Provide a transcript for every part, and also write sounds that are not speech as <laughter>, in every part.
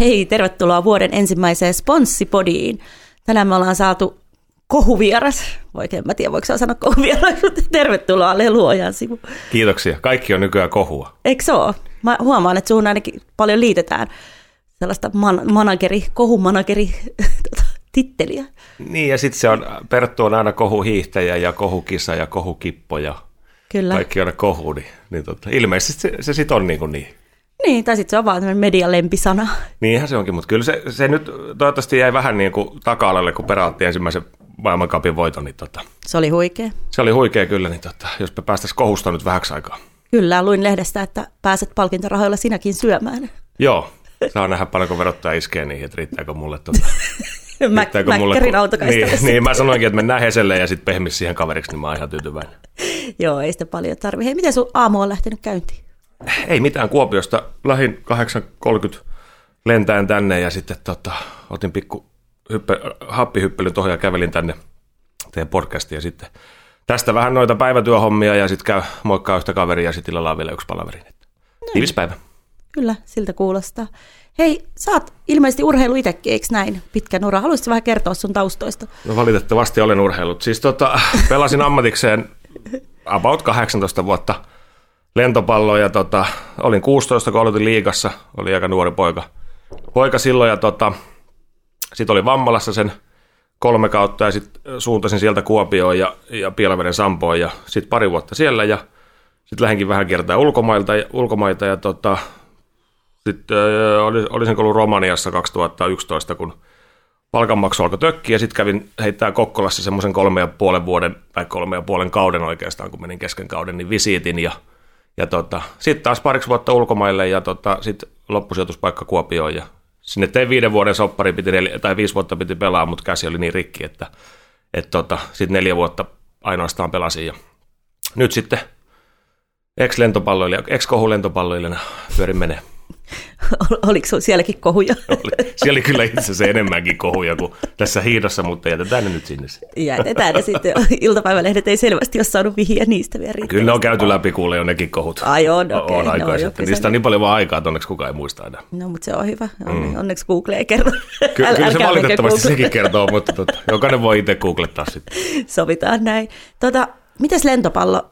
Hei, tervetuloa vuoden ensimmäiseen Sponssipodiin. Tänään me ollaan saatu kohuvieras. Oikein mä tiedä, voiko sanoa kohuvieras, mutta tervetuloa Leluojan sivu. Kiitoksia. Kaikki on nykyään kohua. Eikö se ole? Mä huomaan, että suhun ainakin paljon liitetään sellaista man- manageri, kohumanageri <laughs> tota, titteliä. Niin, ja sitten se on, Perttu on aina kohuhiihtäjä ja kohukisa ja kohukippo ja Kyllä. kaikki on aina kohu, niin, niin tota, ilmeisesti se, se sitten on niin kuin niin. Niin, tai sitten se on vaan tämmöinen median lempisana. Niinhän se onkin, mutta kyllä se, se nyt toivottavasti jäi vähän niin kuin taka-alalle, kun peräatti ensimmäisen maailmankapin voiton, niin tota, Se oli huikea. se oli huikea kyllä, niin tota, jos me päästäisiin kohusta nyt vähäksi aikaa. Kyllä, luin lehdestä, että pääset palkintorahoilla sinäkin syömään. Joo, saa nähdä paljonko verottaja iskee niihin, että riittääkö mulle tota, <laughs> Mä, riittääkö Mäkkärin kun- niin, niin, mä sanoinkin, että mennään Heselle ja sitten pehmis siihen kaveriksi, niin mä oon ihan tyytyväinen. <laughs> Joo, ei sitä paljon tarvi. Hei, miten sun aamu on lähtenyt käyntiin? Ei mitään Kuopiosta. Lähin 8.30 lentäen tänne ja sitten tota, otin pikku hyppe, happihyppelyn tuohon ja kävelin tänne teidän podcastiin ja sitten tästä vähän noita päivätyöhommia ja sitten käy moikkaa yhtä kaveria ja sitten on vielä yksi palaveri. Tiivis päivä. Kyllä, siltä kuulostaa. Hei, sä oot ilmeisesti urheilu itsekin, eikö näin? Pitkä ura. Haluaisitko vähän kertoa sun taustoista? No valitettavasti olen urheillut. Siis tota, <laughs> pelasin ammatikseen about 18 vuotta lentopalloa ja tota, olin 16, kun aloitin liigassa. Oli aika nuori poika, poika silloin ja tota, sitten olin Vammalassa sen kolme kautta ja sitten suuntasin sieltä Kuopioon ja, ja Pielaveden Sampoon ja sitten pari vuotta siellä ja sitten lähdenkin vähän kiertää ulkomailta, ulkomaita ja tota, sitten äh, oli- olisin ollut Romaniassa 2011, kun palkanmaksu alkoi tökkiä ja sitten kävin heittää Kokkolassa semmoisen kolme ja puolen vuoden, tai kolme ja puolen kauden oikeastaan, kun menin kesken kauden, niin visiitin ja, ja tota, sitten taas pariksi vuotta ulkomaille ja tota, sitten loppusijoituspaikka Kuopioon ja sinne tein viiden vuoden soppari, piti neljä, tai viisi vuotta piti pelaa, mutta käsi oli niin rikki, että et tota, sitten neljä vuotta ainoastaan pelasin ja nyt sitten ex-lentopalloilija, ex-kohulentopalloilijana pyörin menee. <laughs> Oliko sielläkin kohuja? Oli, siellä oli kyllä itse asiassa enemmänkin kohuja kuin tässä hiidossa, mutta jätetään ne nyt sinne. Jätetään ne sitten. <laughs> Iltapäivälehdet ei selvästi ole saanut vihiä niistä vielä riittävästi. Kyllä ne on käyty läpi kuulee jo nekin kohut. Ai on, okei. on no, kyllä Niistä on niin paljon vaan aikaa, että onneksi kukaan ei muista enää. No, mutta se on hyvä. On, Onneksi Google ei kerro. Ky- Äl- kyllä se valitettavasti menkö sekin kertoo, mutta tota, jokainen voi itse googlettaa sitten. <laughs> Sovitaan näin. Tota, mites lentopallo?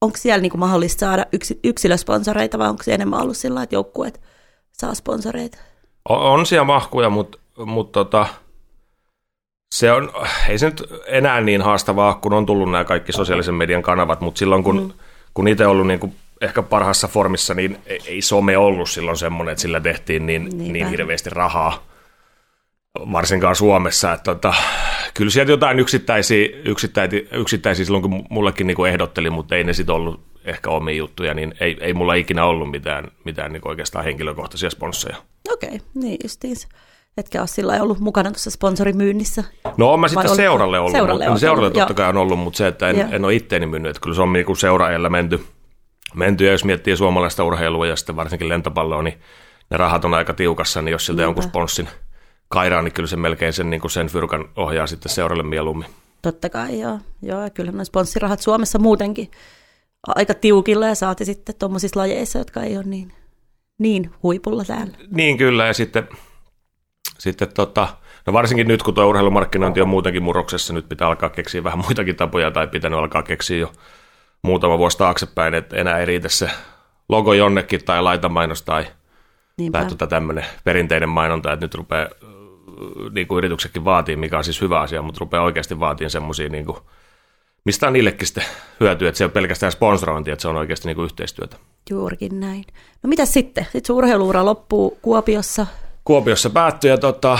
Onko siellä niinku mahdollista saada yksi, yksilösponsoreita vai onko se enemmän ollut sillä että joukkueet saa sponsoreita? O- On siellä mahkuja, mutta, mutta tota, se on, ei se nyt enää niin haastavaa, kun on tullut nämä kaikki sosiaalisen median kanavat, mutta silloin kun, mm. kun itse ollut niin kuin ehkä parhaassa formissa, niin ei- ei some ollut silloin semmoinen, että sillä tehtiin niin, Niinpä. niin hirveästi rahaa, varsinkaan Suomessa. Että tota, kyllä sieltä jotain yksittäisiä, yksittäisiä, yksittäisiä silloin, kun mullekin niin kuin ehdotteli, mutta ei ne sitten ollut ehkä omia juttuja, niin ei, ei mulla ikinä ollut mitään, mitään niin oikeastaan henkilökohtaisia sponsseja. Okei, okay, niin justiinsa. Etkä ole sillä ollut mukana tuossa sponsorimyynnissä. No on mä sitten seuralle ollut. seuralle Seuralle, olet seuralle ollut, totta kai on ollut, mutta se, että en, en ole itteeni myynyt. Että kyllä se on niin seuraajalla menty, menty. Ja jos miettii suomalaista urheilua ja sitten varsinkin lentopalloa, niin ne rahat on aika tiukassa. Niin jos siltä jonkun sponssin kairaa, niin kyllä se melkein sen, niin kuin sen fyrkan ohjaa sitten seuralle mieluummin. Totta kai, joo. joo ja kyllä ne sponssirahat Suomessa muutenkin aika tiukilla ja saati sitten tuommoisissa lajeissa, jotka ei ole niin, niin huipulla täällä. Niin kyllä, ja sitten, sitten tota, no varsinkin nyt, kun tuo urheilumarkkinointi on muutenkin murroksessa, nyt pitää alkaa keksiä vähän muitakin tapoja, tai pitänyt alkaa keksiä jo muutama vuosi taaksepäin, että enää ei riitä se logo jonnekin tai laitamainos tai, Niinpä. tai tota tämmöinen perinteinen mainonta, että nyt rupeaa niin kuin yrityksetkin vaatii, mikä on siis hyvä asia, mutta rupeaa oikeasti vaatiin semmoisia, niin kuin, mistä on niillekin sitten hyötyä, että se ole pelkästään sponsorointi, että se on oikeasti niin kuin yhteistyötä. Juurikin näin. No mitä sitten? Sitten sun urheiluura loppuu Kuopiossa. Kuopiossa päättyi ja tota,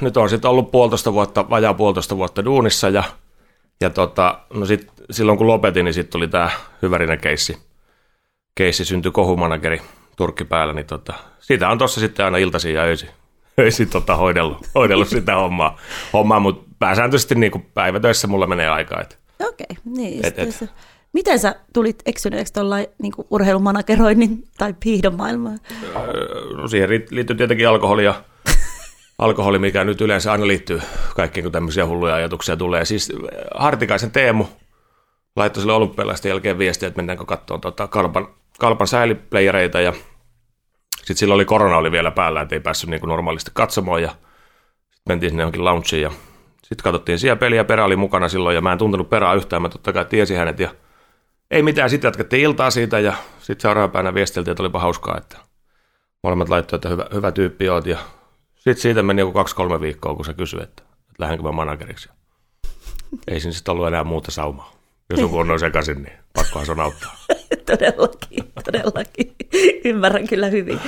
nyt on sitten ollut puolitoista vuotta, vajaa puolitoista vuotta duunissa ja, ja tota, no sit, silloin kun lopetin, niin sitten tuli tämä hyvärinen keissi. Keissi syntyi kohumanageri Turkki päällä, niin tota, siitä on tuossa sitten aina iltaisin ja öisin, öisin tota, hoidellut, hoidellut sitä hommaa, hommaa mutta pääsääntöisesti niin kuin päivätöissä mulla menee aikaa. Okei, niin. Et- Et. Miten sä tulit eksyneeksi tuollain niin urheilumanageroinnin tai piihdon maailmaan? no siihen liittyy tietenkin alkoholi ja <laughs> alkoholi, mikä nyt yleensä aina liittyy kaikkiin, kun tämmöisiä hulluja ajatuksia tulee. Siis Hartikaisen Teemu laittoi sille olympialaisten jälkeen viestiä, että mennäänkö katsomaan tota kalpan, kalpan säiliplayereita ja Sitten silloin oli korona oli vielä päällä, että ei päässyt niin kuin normaalisti katsomaan ja sitten mentiin sinne johonkin launchiin ja sitten katsottiin siellä peliä, Perä oli mukana silloin ja mä en tuntenut Perää yhtään, mä totta kai tiesin hänet ja ei mitään, sitten jatkettiin iltaa siitä ja sitten seuraavana päivänä viestiltiin, että olipa hauskaa, että molemmat laittoivat, että hyvä, hyvä tyyppi oot ja sitten siitä meni joku kaksi-kolme viikkoa, kun se kysyi, että, että lähdenkö mä manageriksi. Ei siinä sitten ollut enää muuta saumaa. Jos joku on sekaisin, niin pakkohan se on auttaa. <laughs> todellakin, todellakin. Ymmärrän kyllä hyvin.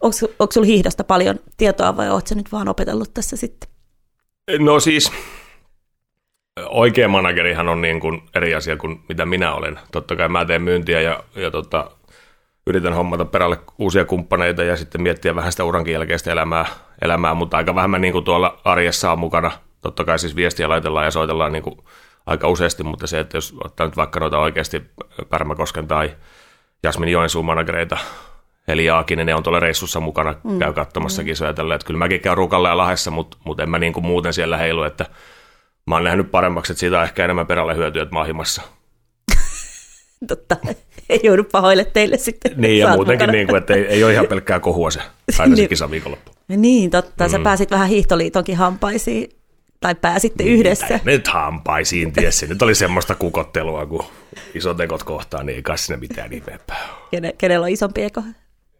Onko, onko sinulla hiihdosta paljon tietoa vai oletko nyt vaan opetellut tässä sitten? No siis oikea managerihan on niin kuin eri asia kuin mitä minä olen. Totta kai mä teen myyntiä ja, ja tota, yritän hommata perälle uusia kumppaneita ja sitten miettiä vähän sitä urankin jälkeistä elämää, elämää mutta aika vähän mä niin kuin tuolla arjessa on mukana. Totta kai siis viestiä laitellaan ja soitellaan niin kuin aika useasti, mutta se, että jos ottaa nyt vaikka noita oikeasti Pärmäkosken tai Jasmin Joensuun managereita, Eli Jaakinen, ne on tuolla reissussa mukana, mm. käy katsomassa mm. kisoja tällä, että kyllä mäkin käyn Rukalla ja Lahessa, mutta, mutta en mä niin kuin muuten siellä heilu, että mä oon nähnyt paremmaksi, että siitä on ehkä enemmän perälle hyötyä, että mä <laughs> Totta, ei joudu pahoille teille sitten. Niin, ja muutenkin, niin kuin, että ei, ei ole ihan pelkkää kohua se <laughs> aina se kisa viikonloppu. Niin, totta, mm. sä pääsit vähän hiihtoliitonkin hampaisiin tai pääsitte niin, yhdessä. Nyt hampaisiin, tiesi. Nyt oli semmoista kukottelua, kun isot ekot kohtaan, niin ei kai sinne mitään ihmeempää. Kene, kenellä on isompi eko?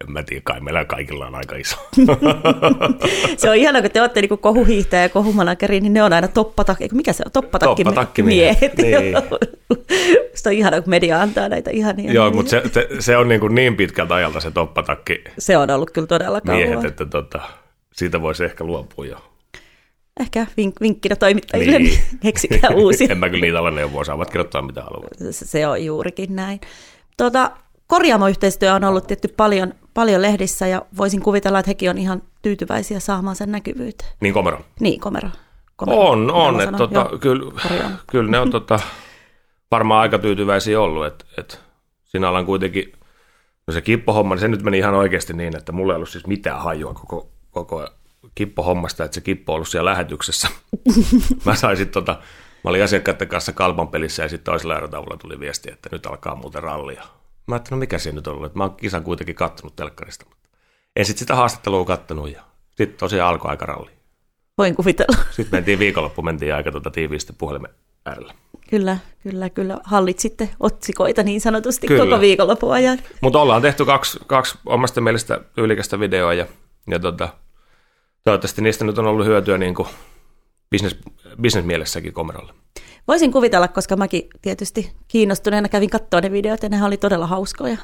En mä tiedä, kai meillä kaikilla on aika iso. <laughs> se on ihana, kun te olette niin kohuhiihtäjä ja kohumanakeri, niin ne on aina toppatakki, mikä se on, toppatakki, toppatakki miehet. Niin. <laughs> se on ihana, kun media antaa näitä ihania. Joo, mutta se, se, se, on niin, kuin niin pitkältä ajalta se toppatakki. Se on ollut kyllä todella kauan. Miehet, että tota, siitä voisi ehkä luopua jo. Ehkä vink, vinkkinä toimittajille, niin. <laughs> keksikää uusia. <laughs> en mä kyllä niitä ole neuvoa, saavat kirjoittaa mitä haluavat. Se on juurikin näin. Tuota, korjaamoyhteistyö on ollut tietty paljon, paljon lehdissä ja voisin kuvitella, että hekin on ihan tyytyväisiä saamaan sen näkyvyyteen. Niin komero? Niin, komero. komero. On, on. Että tota, kyllä, <laughs> kyllä ne on tota, varmaan aika tyytyväisiä ollut. Että, että siinä ollaan kuitenkin, no se kippohomma, niin se nyt meni ihan oikeasti niin, että mulla ei ollut siis mitään hajua koko, koko kippohommasta, että se kippo on ollut siellä lähetyksessä. <laughs> mä sain sitten tota, mä olin asiakkaiden kanssa kalpan pelissä ja sitten toisella erotavulla tuli viesti, että nyt alkaa muuten rallia. Mä ajattelin, no mikä siinä nyt on ollut, että mä oon kisan kuitenkin kattonut telkkarista, mutta en sitten sitä haastattelua kattonut ja sitten tosiaan alkoi aika ralli. Voin kuvitella. Sitten mentiin viikonloppu, mentiin aika tuota tiiviisti puhelimen äärellä. Kyllä, kyllä, kyllä. Hallit sitten otsikoita niin sanotusti kyllä. koko viikonlopun ajan. Mutta ollaan tehty kaksi, kaksi omasta mielestä ylikästä videoa ja, ja tota, toivottavasti niistä nyt on ollut hyötyä niin kuin business, business-mielessäkin Komeralle. Voisin kuvitella, koska mäkin tietysti kiinnostuneena kävin katsoa ne videot ja ne oli todella hauskoja.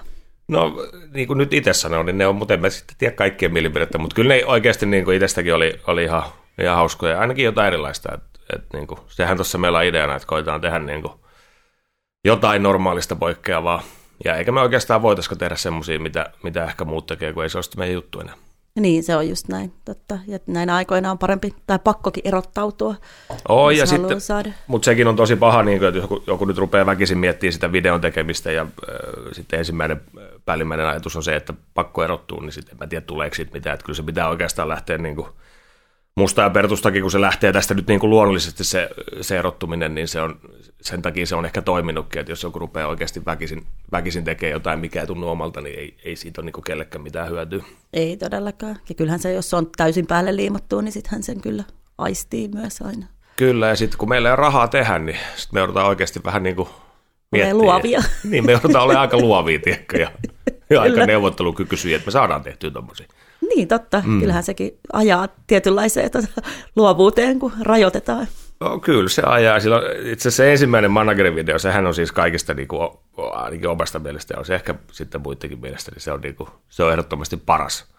No niin kuin nyt itse sanoin, niin ne on, mutta en mä sitten tiedä kaikkien mielipidettä, mutta kyllä ne oikeasti niin kuin itsestäkin oli, oli ihan, ihan hauskoja, ainakin jotain erilaista. Et, et, niin kuin, sehän tuossa meillä on ideana, että koitetaan tehdä niin kuin, jotain normaalista poikkeavaa. Ja eikä me oikeastaan voitaisiko tehdä semmoisia, mitä, mitä ehkä muut tekee, kun ei se ole meidän juttu enää. Niin, se on just näin, totta. Ja näinä aikoina on parempi tai pakkokin erottautua, oh, ja sitten, saada. Mutta sekin on tosi paha, niin kuin, että joku, joku nyt rupeaa väkisin miettimään sitä videon tekemistä ja äh, sitten ensimmäinen päällimmäinen ajatus on se, että pakko erottuu, niin sitten en mä tiedä tuleeko siitä mitään. Että kyllä se pitää oikeastaan lähteä niin kuin, musta ja Pertustakin, kun se lähtee tästä nyt niin kuin luonnollisesti se, se erottuminen, niin se on, sen takia se on ehkä toiminutkin, että jos joku rupeaa oikeasti väkisin, väkisin tekemään jotain, mikä ei tunnu omalta, niin ei, ei siitä ole niin kellekään mitään hyötyä. Ei todellakaan. Ja kyllähän se, jos se on täysin päälle liimattu, niin sittenhän sen kyllä aistii myös aina. Kyllä, ja sitten kun meillä ei ole rahaa tehdä, niin sitten me joudutaan oikeasti vähän niin kuin miettiä. luovia. Niin, me joudutaan olemaan aika luovia, tiedäkö, ja, ja aika neuvottelukykyisiä, että me saadaan tehtyä tuommoisia. Niin, totta. Mm. Kyllähän sekin ajaa tietynlaiseen tuota, <laughs> luovuuteen, kun rajoitetaan. No, kyllä se ajaa. Silloin, itse asiassa se ensimmäinen managerin video, sehän on siis kaikista niin kuin, ainakin omasta mielestä, ja on se ehkä sitten muidenkin mielestä, niin se on, niin kuin, se on ehdottomasti paras,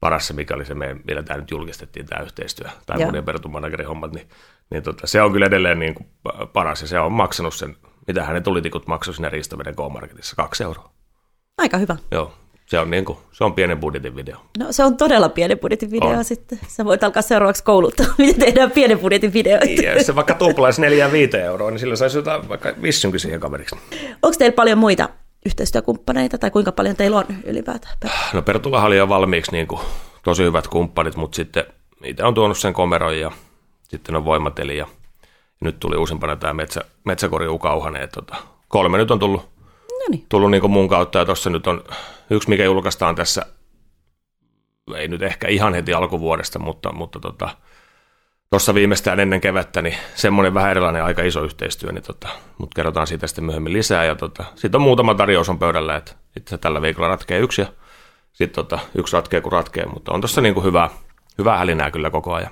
paras se, mikä oli se, meidän, millä tämä nyt julkistettiin, tämä yhteistyö, tai Joo. monen perutun managerin hommat, niin, niin tota, se on kyllä edelleen niin kuin paras, ja se on maksanut sen, mitä hänen tulitikut maksoi siinä Riistoveden K-Marketissa, kaksi euroa. Aika hyvä. Joo, se on, niin kuin, se on pienen budjetin video. No se on todella pienen budjetin video on. sitten. Sä voit alkaa seuraavaksi kouluttaa, <laughs> miten tehdään pienen budjetin videoita. Niin, jos se vaikka tuplaisi 4-5 euroa, niin sillä saisi jotain vaikka vissynkin siihen kaveriksi. Onko teillä paljon muita yhteistyökumppaneita tai kuinka paljon teillä on ylipäätään? No Pertulahan oli jo valmiiksi niin kuin, tosi hyvät kumppanit, mutta sitten niitä on tuonut sen komeron ja sitten on voimateli ja nyt tuli uusimpana tämä metsä, metsäkori Ukauhanen. Tota, kolme nyt on tullut Noniin. tullut niin mun kautta ja tuossa nyt on yksi, mikä julkaistaan tässä ei nyt ehkä ihan heti alkuvuodesta, mutta, mutta tota, tuossa viimeistään ennen kevättä, niin semmoinen vähän erilainen aika iso yhteistyö, niin tota, mutta kerrotaan siitä sitten myöhemmin lisää. Ja tota, sitten on muutama tarjous on pöydällä, että itse tällä viikolla ratkee yksi ja sitten tota, yksi ratkee kun ratkee, mutta on tuossa niin hyvää, hyvää hälinää kyllä koko ajan.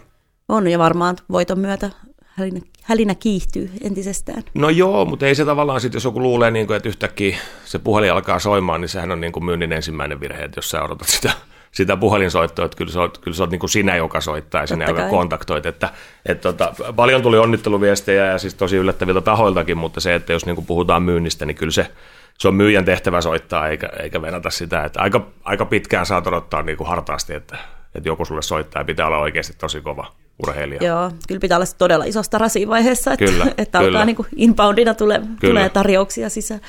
On ja varmaan voiton myötä hälinä, hälinä kiihtyy entisestään. No joo, mutta ei se tavallaan sitten, jos joku luulee, niin kuin, että yhtäkkiä se puhelin alkaa soimaan, niin sehän on niin kuin myynnin ensimmäinen virhe, että jos sä odotat sitä sitä puhelinsoittoa, että kyllä sä oot, kyllä sä oot niin kuin sinä, joka soittaa ja sinä, joka kontaktoit. Että, että tota, paljon tuli onnitteluviestejä ja siis tosi yllättäviltä tahoiltakin, mutta se, että jos niin kuin puhutaan myynnistä, niin kyllä se, se on myyjän tehtävä soittaa eikä, eikä venata sitä. Että aika, aika pitkään saat odottaa niin kuin hartaasti, että, että joku sulle soittaa ja pitää olla oikeasti tosi kova urheilija. Joo, kyllä pitää olla todella isosta rasivaiheessa, että, kyllä, <laughs> että kyllä. alkaa niin kuin inboundina tulee, tulee tarjouksia sisään.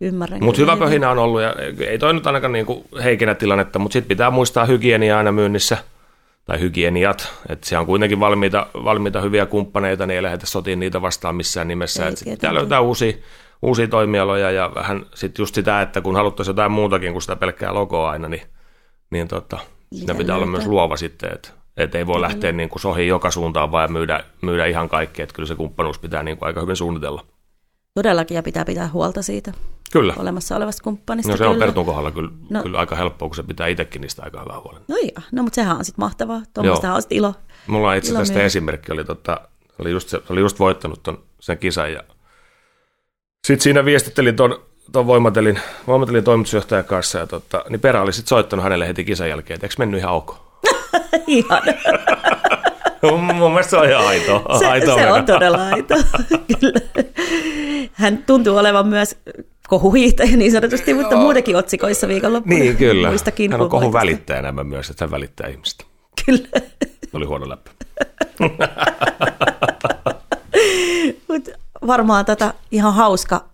Ymmärrän. Mutta hyvä pöhinä on ollut ja ei toi nyt ainakaan niinku heikinä tilannetta, mutta sitten pitää muistaa hygienia aina myynnissä, tai hygieniat, että siellä on kuitenkin valmiita, valmiita hyviä kumppaneita, niin ei lähdetä sotiin niitä vastaan missään nimessä. Että pitää löytää uusia, uusia toimialoja ja vähän sitten just sitä, että kun haluttaisiin jotain muutakin kuin sitä pelkkää logoa aina, niin, niin tota, siinä pitää olla myös luova sitten, että et ei voi kyllä. lähteä niin kuin sohiin joka suuntaan vaan myydä, myydä ihan kaikkea, että kyllä se kumppanuus pitää niin kuin aika hyvin suunnitella. Todellakin, ja pitää pitää huolta siitä kyllä. olemassa olevasta kumppanista. No se kyllä. on Pertun kohdalla kyllä, no. kyllä aika helppoa, kun se pitää itsekin niistä aika hyvää huolen. No joo, no mutta sehän on sitten mahtavaa. Tuommoista on sitten ilo. Mulla on itse tästä esimerkki, oli, tota, oli, just, se, oli just voittanut ton, sen kisan ja sitten siinä viestittelin ton, ton voimatelin, voimatelin toimitusjohtajan kanssa ja tota, niin perä oli sitten soittanut hänelle heti kisan jälkeen, että eikö mennyt ihan ok? <laughs> ihan. Mun mielestä se on ihan aitoa. Se, aitoa se on todella aitoa, <laughs> kyllä. Hän tuntuu olevan myös kohuhiihtäjä niin sanotusti, mutta muutenkin otsikoissa viikonloppuna. Niin, kyllä. Muistakin hän on kohun välittäjä myös, että hän välittää ihmistä. Kyllä. Oli huono läppä. <laughs> Mut varmaan tätä ihan hauska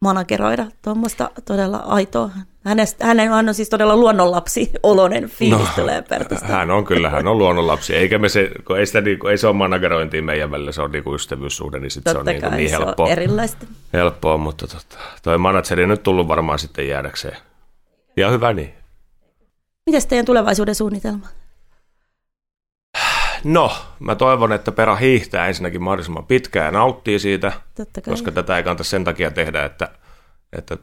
manageroida, tuommoista todella aitoa. Hänestä, hänen on siis todella luonnonlapsi olonen fiilis no, tulee Pertusta. Hän on kyllä, hän on luonnonlapsi. Eikä me se, kun ei, sitä, niin, kun ei se ole managerointia meidän välillä, se on niin kuin ystävyyssuhde, niin sit se on, niin kuin niin helppoa. Se on erilaista. Helppoa, mutta tota, toi manageri on nyt tullut varmaan sitten jäädäkseen. Ja hyvä niin. Mitäs teidän tulevaisuuden suunnitelma? No, mä toivon, että perä hiihtää ensinnäkin mahdollisimman pitkään ja nauttii siitä, koska tätä ei kannata sen takia tehdä, että, että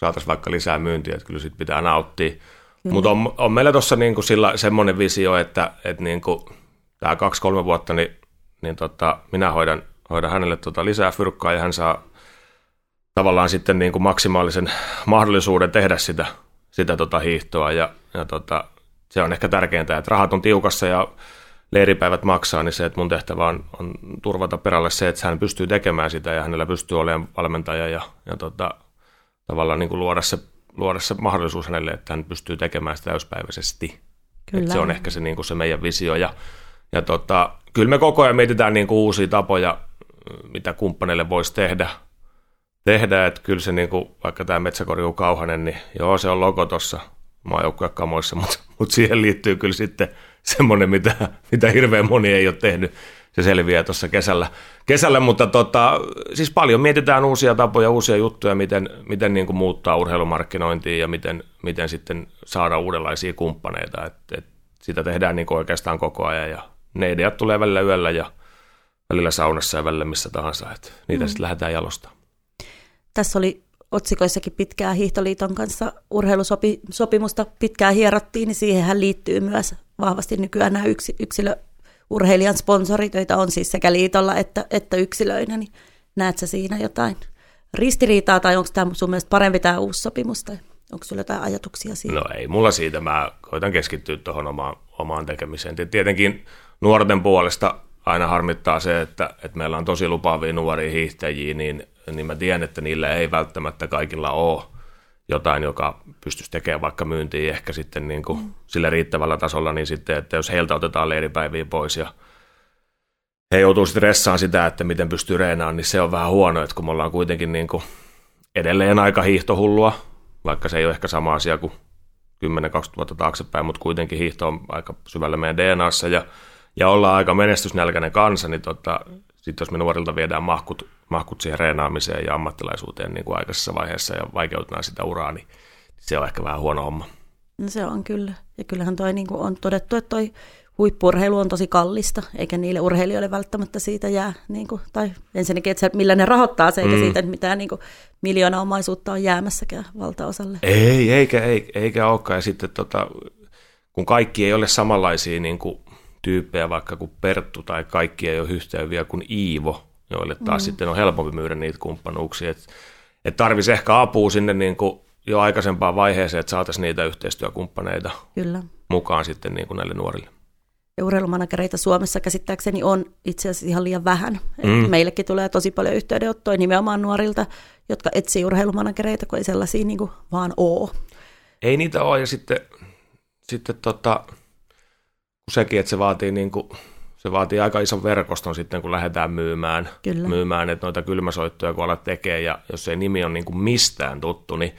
saataisiin vaikka lisää myyntiä, että kyllä siitä pitää nauttia. Mutta on, on meillä tuossa niinku semmoinen visio, että, että niinku, tämä kaksi-kolme vuotta, niin, niin tota, minä hoidan, hoidan hänelle tota lisää fyrkkaa ja hän saa tavallaan sitten niinku maksimaalisen mahdollisuuden tehdä sitä, sitä tota hiihtoa ja, ja tota, se on ehkä tärkeintä, että rahat on tiukassa ja leiripäivät maksaa, niin se, että mun tehtävä on, on turvata perälle se, että hän pystyy tekemään sitä ja hänellä pystyy olemaan valmentaja ja, ja tota, tavallaan niin kuin luoda, se, luoda se mahdollisuus hänelle, että hän pystyy tekemään sitä täyspäiväisesti. Kyllä. se on ehkä se, niin kuin se meidän visio. Ja, ja tota, kyllä me koko ajan mietitään niin kuin uusia tapoja, mitä kumppaneille voisi tehdä. tehdä että kyllä se, niin kuin, vaikka tämä Metsäkorjuu Kauhanen, niin joo, se on logo tuossa maajoukkuekamoissa, mutta, <laughs> mutta siihen liittyy kyllä sitten semmoinen, mitä, mitä hirveän moni ei ole tehnyt se selviää tuossa kesällä. kesällä mutta tota, siis paljon mietitään uusia tapoja, uusia juttuja, miten, miten niin kuin muuttaa urheilumarkkinointia ja miten, miten sitten saada uudenlaisia kumppaneita. Et, et sitä tehdään niin kuin oikeastaan koko ajan ja ne ideat tulee välillä yöllä ja välillä saunassa ja välillä missä tahansa. Et niitä mm. sitten lähdetään jalostamaan. Tässä oli otsikoissakin pitkää Hiihtoliiton kanssa urheilusopimusta pitkään hierottiin, niin siihenhän liittyy myös vahvasti nykyään nämä yksilö, urheilijan sponsorit, joita on siis sekä liitolla että, että yksilöinä, niin näet sä siinä jotain ristiriitaa tai onko tämä sun mielestä parempi tämä uusi sopimus tai onko sulla jotain ajatuksia siitä? No ei mulla siitä, mä koitan keskittyä tuohon omaan, omaan tekemiseen. Tietenkin nuorten puolesta aina harmittaa se, että, että meillä on tosi lupaavia nuoria hiihtäjiä, niin, niin mä tiedän, että niillä ei välttämättä kaikilla ole jotain, joka pystyisi tekemään vaikka myyntiin ehkä sitten niin kuin mm. sillä riittävällä tasolla, niin sitten, että jos heiltä otetaan leiripäiviä pois ja he joutuu sitten ressaan sitä, että miten pystyy reenaamaan, niin se on vähän huono, että kun me ollaan kuitenkin niin kuin edelleen aika hiihtohullua, vaikka se ei ole ehkä sama asia kuin 10-20 vuotta taaksepäin, mutta kuitenkin hiihto on aika syvällä meidän DNAssa ja, ja ollaan aika menestysnälkäinen kansa, niin tota, sitten jos me nuorilta viedään mahkut, mahkut siihen reenaamiseen ja ammattilaisuuteen niin kuin aikaisessa vaiheessa ja vaikeutetaan sitä uraa, niin se on ehkä vähän huono homma. No se on kyllä. Ja kyllähän toi niin kuin on todettu, että toi huippurheilu on tosi kallista, eikä niille urheilijoille välttämättä siitä jää, niin kuin, tai ensinnäkin, että se, millä ne rahoittaa se, eikä mm. siitä, että mitään niin kuin, miljoona omaisuutta on jäämässäkään valtaosalle. Ei, eikä, eikä, eikä olekaan. Ja sitten tota, kun kaikki ei ole samanlaisia niin kuin, tyyppejä, vaikka kuin Perttu tai kaikki ei ole yhteyviä kuin Iivo, joille taas mm. sitten on helpompi myydä niitä kumppanuuksia. Että et tarvisi ehkä apua sinne niin kuin jo aikaisempaan vaiheeseen, että saataisiin niitä yhteistyökumppaneita Kyllä. mukaan sitten niin kuin näille nuorille. Ja urheilumanagereita Suomessa käsittääkseni on itse asiassa ihan liian vähän. Mm. meillekin tulee tosi paljon yhteydenottoja nimenomaan nuorilta, jotka etsii urheilumanagereita, kun ei sellaisia niin kuin vaan ole. Ei niitä ole, ja sitten, sitten tota, sekin, että se vaatii niin kuin se vaatii aika ison verkoston sitten, kun lähdetään myymään, Kyllä. myymään että noita kylmäsoittoja, kun alat tekee, ja jos ei nimi on niin kuin mistään tuttu, niin,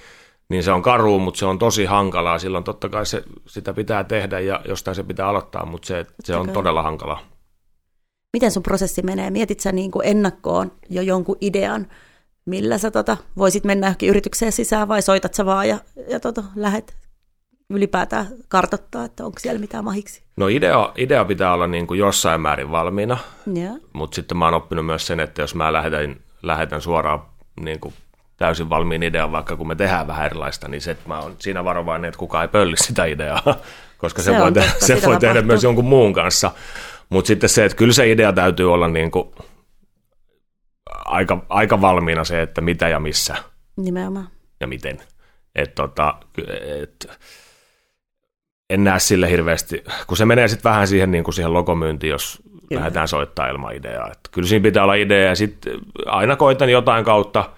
niin se on karu, mutta se on tosi hankalaa. Silloin totta kai se, sitä pitää tehdä ja jostain se pitää aloittaa, mutta se, se on todella hankalaa. Miten sun prosessi menee? Mietit sä niin kuin ennakkoon jo jonkun idean, millä sä tota, voisit mennä johonkin yritykseen sisään vai soitat sä vaan ja, ja tota, lähet ylipäätään kartoittaa, että onko siellä mitään mahiksi? No idea, idea pitää olla niin kuin jossain määrin valmiina, yeah. mutta sitten mä oon oppinut myös sen, että jos mä lähetän, lähetän suoraan niin kuin täysin valmiin idean, vaikka kun me tehdään vähän erilaista, niin se, että mä oon siinä varovainen, että kukaan ei pölli sitä ideaa, <laughs> koska se, se voi, totta, se voi tehdä myös jonkun muun kanssa. Mutta sitten se, että kyllä se idea täytyy olla niin kuin aika, aika valmiina se, että mitä ja missä. Nimenomaan. Ja miten. Et tota, et, en näe sille hirveästi, kun se menee sitten vähän siihen, niin kuin siihen logomyyntiin, jos kyllä. lähdetään soittaa ilman ideaa. Että kyllä siinä pitää olla idea ja sitten aina koitan jotain kautta.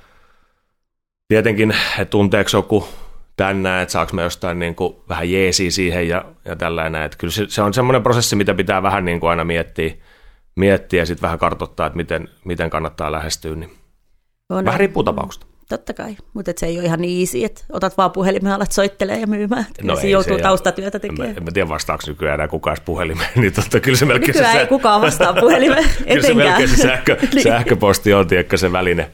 Tietenkin, että tunteeko joku tänään, että saako me jostain niin kuin vähän jeesiä siihen ja, ja tällainen. Että kyllä se, se on semmoinen prosessi, mitä pitää vähän niin kuin aina miettiä, miettiä ja sitten vähän kartoittaa, että miten, miten kannattaa lähestyä. Niin on. Vähän riippuu tapauksesta. Totta kai, mutta se ei ole ihan niin easy, että otat vaan puhelimen alat soittelee ja myymään. No se joutuu se taustatyötä tekemään. En, en mä tiedä vastaako nykyään enää kukaan puhelimeen, <laughs> niin totta, kyllä se melkein nykyään se... ei kukaan vastaa puhelimeen, <laughs> Kyllä se melkein se sähkö, <laughs> niin. sähköposti on, tiedätkö, se väline.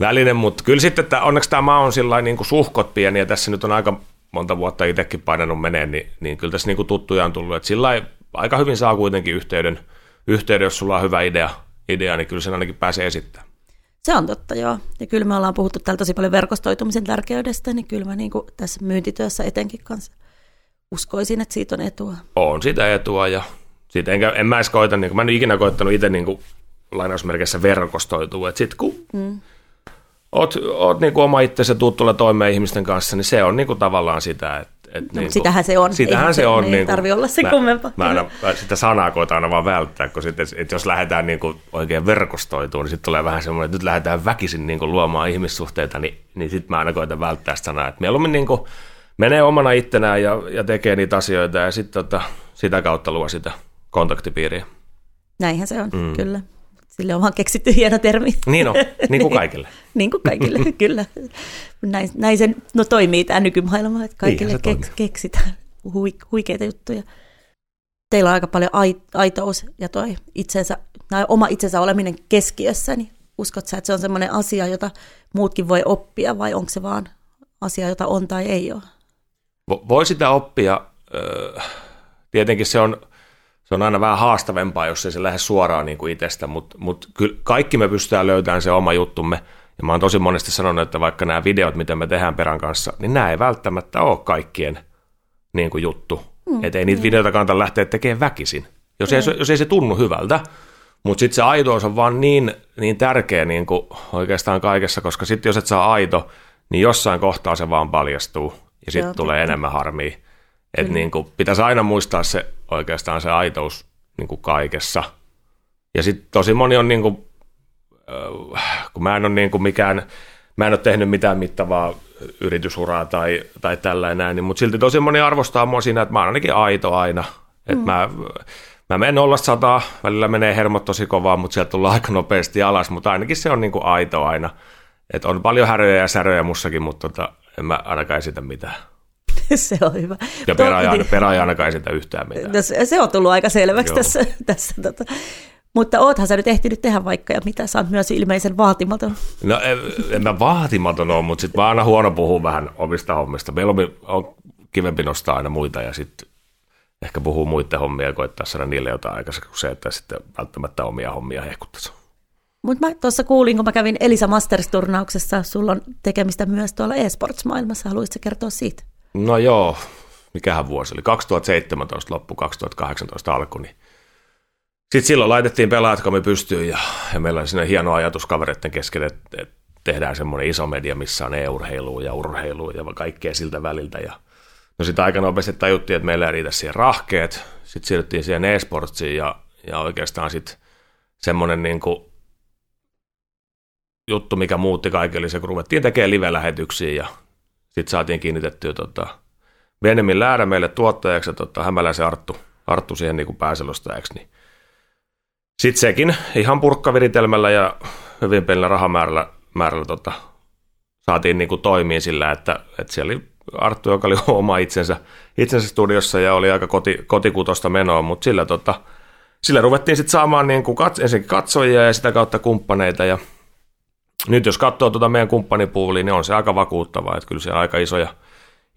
väline mutta kyllä sitten, että onneksi tämä maa on sillä niin kuin suhkot pieni ja tässä nyt on aika monta vuotta itsekin painanut meneen, niin, niin kyllä tässä niin kuin tuttuja on tullut. Että sillä aika hyvin saa kuitenkin yhteyden, yhteyden, jos sulla on hyvä idea, idea niin kyllä sen ainakin pääsee esittämään. Se on totta, joo. Ja kyllä me ollaan puhuttu täällä tosi paljon verkostoitumisen tärkeydestä, niin kyllä mä niin kuin tässä myyntityössä etenkin kanssa uskoisin, että siitä on etua. On sitä etua ja siitä enkä, en mä edes koita, niin kuin, mä en ikinä koittanut itse niin kuin, lainausmerkeissä verkostoitua. Että sit kun mm. oot, oot niin kuin oma itsensä tuttulla toimeen ihmisten kanssa, niin se on niin kuin tavallaan sitä, että et no, niin sitähän se on. Sitähän Eihän se, on. Ei niin tarvi olla se mä, kummempaa. Mä aina, sitä sanaa koitan aina vaan välttää, kun sitten, että jos lähdetään niin kuin oikein verkostoitumaan, niin sitten tulee vähän semmoinen, että nyt lähdetään väkisin niin kuin luomaan ihmissuhteita, niin, niin sitten mä aina koitan välttää sitä sanaa. Että mieluummin niin kuin menee omana ittenään ja, ja tekee niitä asioita ja sitten tota, sitä kautta luo sitä kontaktipiiriä. Näinhän se on, mm. kyllä. Sille on vaan keksitty hieno termi. Niin on, niin kuin kaikille. <laughs> niin kuin kaikille, kyllä. Näin, näin se no, toimii tämä nykymaailma, että kaikille keks, keksitään huikeita juttuja. Teillä on aika paljon aitous ja toi itsensä, oma itsensä oleminen keskiössä, niin uskot sä, että se on semmoinen asia, jota muutkin voi oppia, vai onko se vaan asia, jota on tai ei ole? Voi sitä oppia. Tietenkin se on se on aina vähän haastavempaa, jos ei se lähde suoraan niin kuin itsestä, mutta mut kyllä kaikki me pystytään löytämään se oma juttumme. Ja mä oon tosi monesti sanonut, että vaikka nämä videot, mitä me tehdään perän kanssa, niin nämä ei välttämättä ole kaikkien niin kuin juttu. Mm, että ei niitä mm. videoita kannata lähteä tekemään väkisin, jos, mm. ei, jos ei se tunnu hyvältä. Mutta sitten se aitous on vaan niin, niin tärkeä niin kuin oikeastaan kaikessa, koska sitten jos et saa aito, niin jossain kohtaa se vaan paljastuu ja sitten tulee enemmän harmia. Että niin kuin, pitäisi aina muistaa se oikeastaan se aitous niin kuin kaikessa. Ja sitten tosi moni on, niin kuin, kun mä en ole niin kuin mikään, mä en ole tehnyt mitään mittavaa yritysuraa tai, tai tällainen, niin, mutta silti tosi moni arvostaa mua siinä, että mä oon ainakin aito aina. Että mm. mä, mä menen olla sataa, välillä menee hermot tosi kovaa, mutta sieltä tullaan aika nopeasti alas, mutta ainakin se on niin kuin aito aina. Että on paljon häröjä ja säröjä mussakin, mutta tota, en mä ainakaan esitä mitään. <laughs> se on hyvä. Ja peräjä, peräjä ainakaan ei sitä yhtään mitään. No, se on tullut aika selväksi Joo. tässä. <laughs> tässä tota. Mutta oothan sä nyt ehtinyt tehdä vaikka, ja mitä sä oot myös ilmeisen vaatimaton. No en, en mä vaatimaton ole, mutta sitten mä aina huono puhua vähän omista hommista. Meillä on, on kivempi nostaa aina muita ja sitten ehkä puhuu muiden hommia ja koittaa saada niille jotain aikaiseksi kuin se, että sitten välttämättä omia hommia hehkuttaisi. Mutta mä tuossa kuulin, kun mä kävin Elisa Masters-turnauksessa, sulla on tekemistä myös tuolla e-sports-maailmassa. Haluaisitko kertoa siitä? No joo, mikähän vuosi oli, 2017 loppu, 2018 alku, niin sitten silloin laitettiin pelaajat, pystyyn ja, ja meillä oli siinä hieno ajatus kavereiden kesken, että, että tehdään semmoinen iso media, missä on e-urheilua ja urheilua ja kaikkea siltä väliltä. Ja, no sitten aika nopeasti tajuttiin, että meillä ei riitä siihen rahkeet. Sitten siirryttiin siihen e-sportsiin ja, ja oikeastaan sitten semmoinen niin kuin juttu, mikä muutti kaikille, se kun ruvettiin tekemään live-lähetyksiä ja sitten saatiin kiinnitettyä tota, Benjamin Läärä meille tuottajaksi ja tota, Hämäläisen Arttu, Arttu siihen niin pääselostajaksi, niin sitten sekin ihan purkkaviritelmällä ja hyvin pienellä rahamäärällä määrällä tota, saatiin niin kuin toimia sillä, että, että siellä oli Arttu, joka oli <laughs> oma itsensä, itsensä studiossa ja oli aika koti, kotikutosta menoa, mutta sillä, tota, sillä ruvettiin sitten saamaan niin kuin kats, ensinnäkin katsojia ja sitä kautta kumppaneita ja nyt jos katsoo tuota meidän kumppanipuulia, niin on se aika vakuuttavaa, että kyllä siellä aika isoja,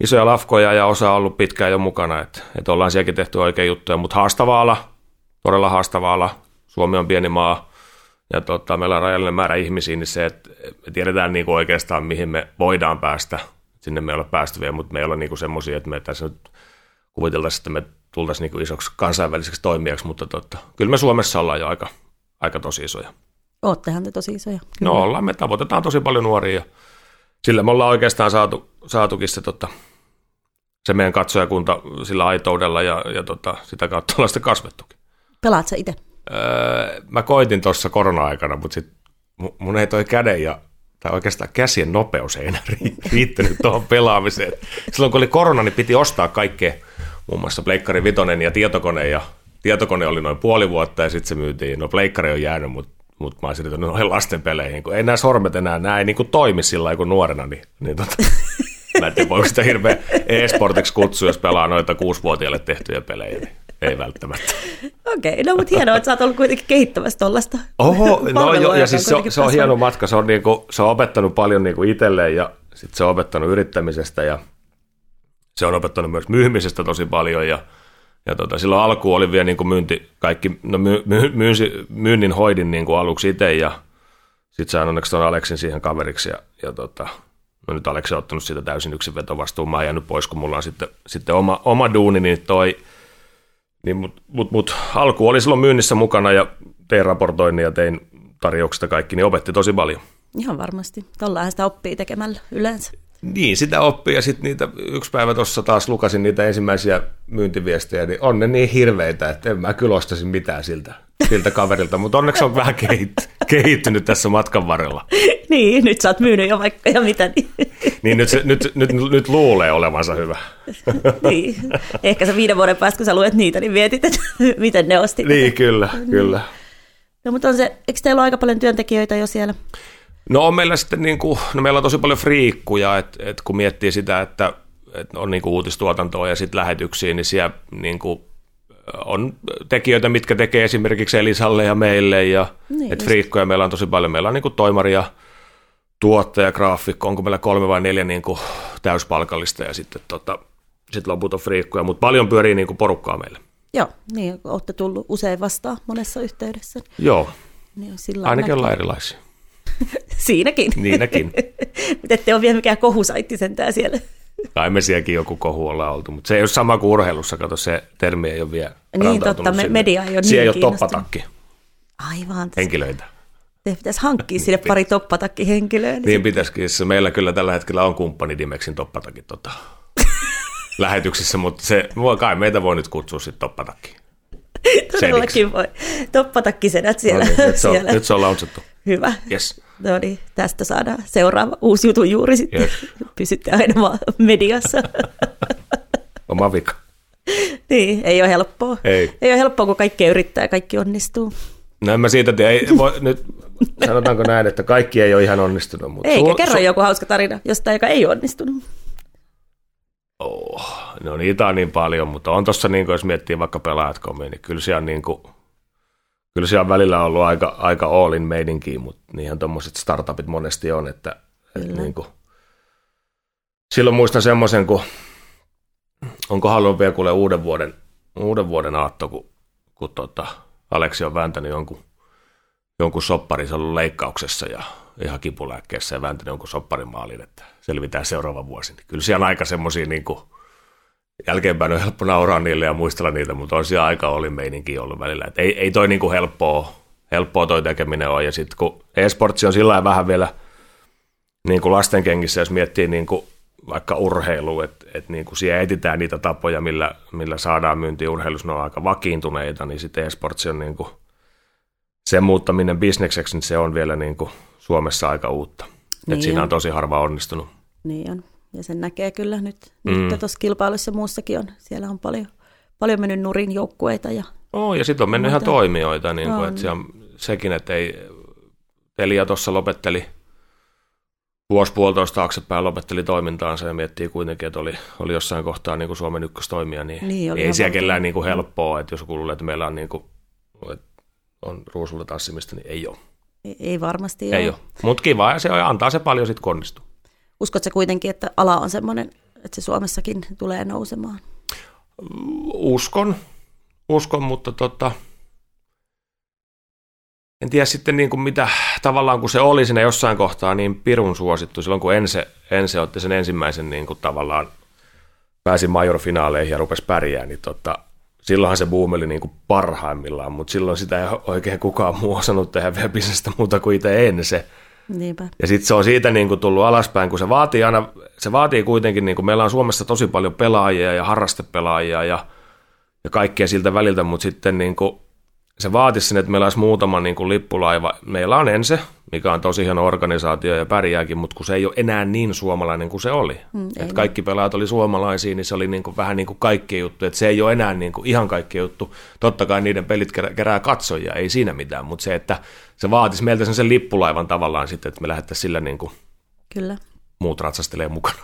isoja lafkoja ja osa on ollut pitkään jo mukana, että, että ollaan sielläkin tehty oikein juttuja, mutta haastavaa ala, todella haastavaa ala. Suomi on pieni maa ja tota, meillä on rajallinen määrä ihmisiä, niin se, että me tiedetään niin kuin oikeastaan, mihin me voidaan päästä. Sinne me ei ole päästy vielä, mutta me ei ole niin semmoisia, että me tässä nyt kuviteltaisiin, että me tultaisiin niin isoksi kansainväliseksi toimijaksi, mutta tota, kyllä me Suomessa ollaan jo aika, aika tosi isoja. Oottehan te tosi isoja. Kyllä. No ollaan, me tavoitetaan tosi paljon nuoria ja sillä me ollaan oikeastaan saatu, saatukin se, tota, se meidän katsojakunta sillä aitoudella ja, ja tota, sitä kautta ollaan sitten kasvettukin. Pelaat sä itse? Öö, mä koitin tuossa korona-aikana, mutta sit mun ei toi käden ja tai oikeastaan käsien nopeus ei enää riittänyt tuohon pelaamiseen. Silloin kun oli korona, niin piti ostaa kaikkea, muun muassa Pleikkari Vitonen ja tietokone, ja tietokone oli noin puoli vuotta, ja sitten se myytiin. No Pleikkari on jäänyt, mutta mutta mä olisin yrittänyt noihin lasten peleihin, kun ei nämä sormet enää, nämä ei niin kuin toimi sillä kuin nuorena, niin, niin tota, <laughs> mä en tiedä, voiko sitä hirveä e-sportiksi kutsua, jos pelaa noita kuusivuotiaille tehtyjä pelejä, niin ei välttämättä. Okei, okay, no mutta hienoa, että sä oot ollut kuitenkin kehittämässä tuollaista Oho, no jo, ja siis se on, se on hieno matka, se on, niinku, se on opettanut paljon niinku itselleen ja sitten se on opettanut yrittämisestä ja se on opettanut myös myymisestä tosi paljon ja ja tota, silloin alku oli vielä niin kuin myynti, kaikki, no my, my, myynsi, myynnin hoidin niin kuin aluksi itse ja sitten sain onneksi tuon Aleksin siihen kaveriksi ja, ja tota, no nyt Aleksi on ottanut siitä täysin yksin vetovastuun, mä oon jäänyt pois, kun mulla on sitten, sitten oma, oma duuni, niin toi, niin mut, mut, mut, alku oli silloin myynnissä mukana ja tein raportoinnin ja tein tarjouksista kaikki, niin opetti tosi paljon. Ihan varmasti. Tuollahan sitä oppii tekemällä yleensä. Niin, sitä oppii ja sitten niitä yksi päivä tuossa taas lukasin niitä ensimmäisiä myyntiviestejä, niin on ne niin hirveitä, että en mä kyllä ostaisin mitään siltä, siltä kaverilta, mutta onneksi on vähän kehittynyt tässä matkan varrella. <laughs> niin, nyt sä oot myynyt jo vaikka ja mitä. Niin, <laughs> niin nyt, se, nyt, nyt, nyt luulee olevansa hyvä. <laughs> niin, ehkä sä viiden vuoden päästä, kun sä luet niitä, niin mietit, että miten ne osti. Niin, kyllä, kyllä. No, mutta on se, eikö teillä ole aika paljon työntekijöitä jo siellä? No on meillä sitten, niin kuin, no meillä on tosi paljon friikkuja, että, että kun miettii sitä, että, että on niin kuin uutistuotantoa ja sitten lähetyksiä, niin siellä niin kuin on tekijöitä, mitkä tekee esimerkiksi Elisalle ja meille, ja niin, että friikkoja meillä on tosi paljon. Meillä on niin kuin toimaria, tuottaja, graafikko, onko meillä kolme vai neljä niin kuin täyspalkallista, ja sitten tota, sit loput on friikkoja, mutta paljon pyörii niin kuin porukkaa meille. Joo, niin olette tullut usein vastaan monessa yhteydessä. Joo, niin sillä ainakin ollaan erilaisia. Siinäkin. Niinäkin. <laughs> mutta ette ole vielä mikään kohusaitti sentään siellä. Tai me sielläkin joku kohu ollaan oltu, mutta se ei ole sama kuin urheilussa, kato se termi ei ole vielä Niin totta, me, media ei ole Siellä niin ei ole toppatakki. Aivan. Henkilöitä. Te pitäisi hankkia sinne <laughs> pari toppatakki-henkilöä. Niin, niin pitäisikin. Meillä kyllä tällä hetkellä on kumppani Dimexin toppatakki tota, <laughs> lähetyksissä, mutta se, kai meitä voi nyt kutsua sitten toppatakkiin. Todellakin voi. Toppatakisenät siellä. No niin, nyt, se on, siellä. nyt se on launsattu. Hyvä. Yes. No niin, tästä saadaan seuraava uusi jutu juuri sitten. Yes. <laughs> Pysytte aina vaan mediassa. <laughs> Oma vika. Niin, ei ole helppoa. Ei. ei ole helppoa, kun kaikki yrittää ja kaikki onnistuu. No en mä siitä tiedä. Ei, voi, <laughs> nyt sanotaanko näin, että kaikki ei ole ihan onnistunut. Mutta Eikä, su- kerro su- joku hauska tarina jostain, joka ei onnistunut. Oh, no niitä on niin paljon, mutta on tuossa, niin jos miettii vaikka pelaajat niin kyllä siellä on, niin kuin, kyllä siellä on välillä ollut aika, aika all in meidinkin, mutta niinhän tuommoiset startupit monesti on, että, että niin kuin, silloin muistan semmoisen, kun onko halunnut vielä kuule uuden vuoden, uuden vuoden aatto, kun, kun tota, Aleksi on vääntänyt jonkun, jonkun sopparin, se on ollut leikkauksessa ja ihan kipulääkkeessä ja vääntänyt jonkun sopparin maalin, että selvitään seuraava vuosi. Niin kyllä siellä on aika semmoisia niin kuin, jälkeenpäin on helppo nauraa niille ja muistella niitä, mutta on siellä aika oli meininki ollut välillä. Et ei, ei toi niin kuin helppoa, helppoa toi tekeminen ole. Ja sitten kun e-sportsi on sillä vähän vielä niin kuin lastenkengissä, jos miettii niin kuin vaikka urheilu, että et niin kuin siellä etsitään niitä tapoja, millä, millä saadaan myynti urheilussa, ne on aika vakiintuneita, niin sitten e-sportsi on niin kuin, sen muuttaminen bisnekseksi, niin se on vielä niin kuin Suomessa aika uutta. Niin Et siinä on tosi harva onnistunut. Niin on, ja sen näkee kyllä nyt, mm. nyt tuossa kilpailussa muussakin on. Siellä on paljon, paljon mennyt nurin joukkueita. Ja, oh, ja sitten on mennyt ihan toimijoita, niin kuin, että on, sekin, että ei, Telia tuossa lopetteli – vuosi puolitoista taaksepäin lopetteli toimintaansa ja miettii kuitenkin, että oli, oli jossain kohtaa niin kuin Suomen ykköstoimija, niin, niin ei siellä kellään niin kuin helppoa, että jos kuulee, että meillä on, niin kuin, että on ruusulla tanssimista, niin ei ole. Ei, ei varmasti ei ole. Mutta kiva ja se antaa se paljon sitten konnistua. Uskotko kuitenkin, että ala on semmoinen, että se Suomessakin tulee nousemaan? Uskon, uskon mutta tota, en tiedä sitten niin kuin mitä, tavallaan kun se oli siinä jossain kohtaa niin pirun suosittu, silloin kun Ense, Ense otti sen ensimmäisen niin kuin tavallaan, pääsi majorfinaaleihin ja rupesi pärjää, niin tota, silloinhan se boom oli niin kuin parhaimmillaan, mutta silloin sitä ei oikein kukaan muu osannut tehdä vielä bisnestä muuta kuin itse Ense. Niinpä. Ja sitten se on siitä niin kuin tullut alaspäin, kun se vaatii aina, se vaatii kuitenkin, niin kuin meillä on Suomessa tosi paljon pelaajia ja harrastepelaajia ja, ja kaikkea siltä väliltä, mutta sitten niin kuin se vaatisi sen, että meillä olisi muutama niin kuin lippulaiva. Meillä on Ense, mikä on tosi hieno organisaatio ja pärjääkin, mutta kun se ei ole enää niin suomalainen kuin se oli. Mm, että kaikki pelaajat oli suomalaisia, niin se oli niin kuin vähän niin kuin kaikki juttu. Että se ei ole enää niin kuin ihan kaikki juttu. Totta kai niiden pelit kerää katsojia, ei siinä mitään, mutta se, että se vaatisi meiltä sen, sen lippulaivan tavallaan sitten, että me lähdettäisiin sillä niin kuin Kyllä. muut ratsastelee mukana.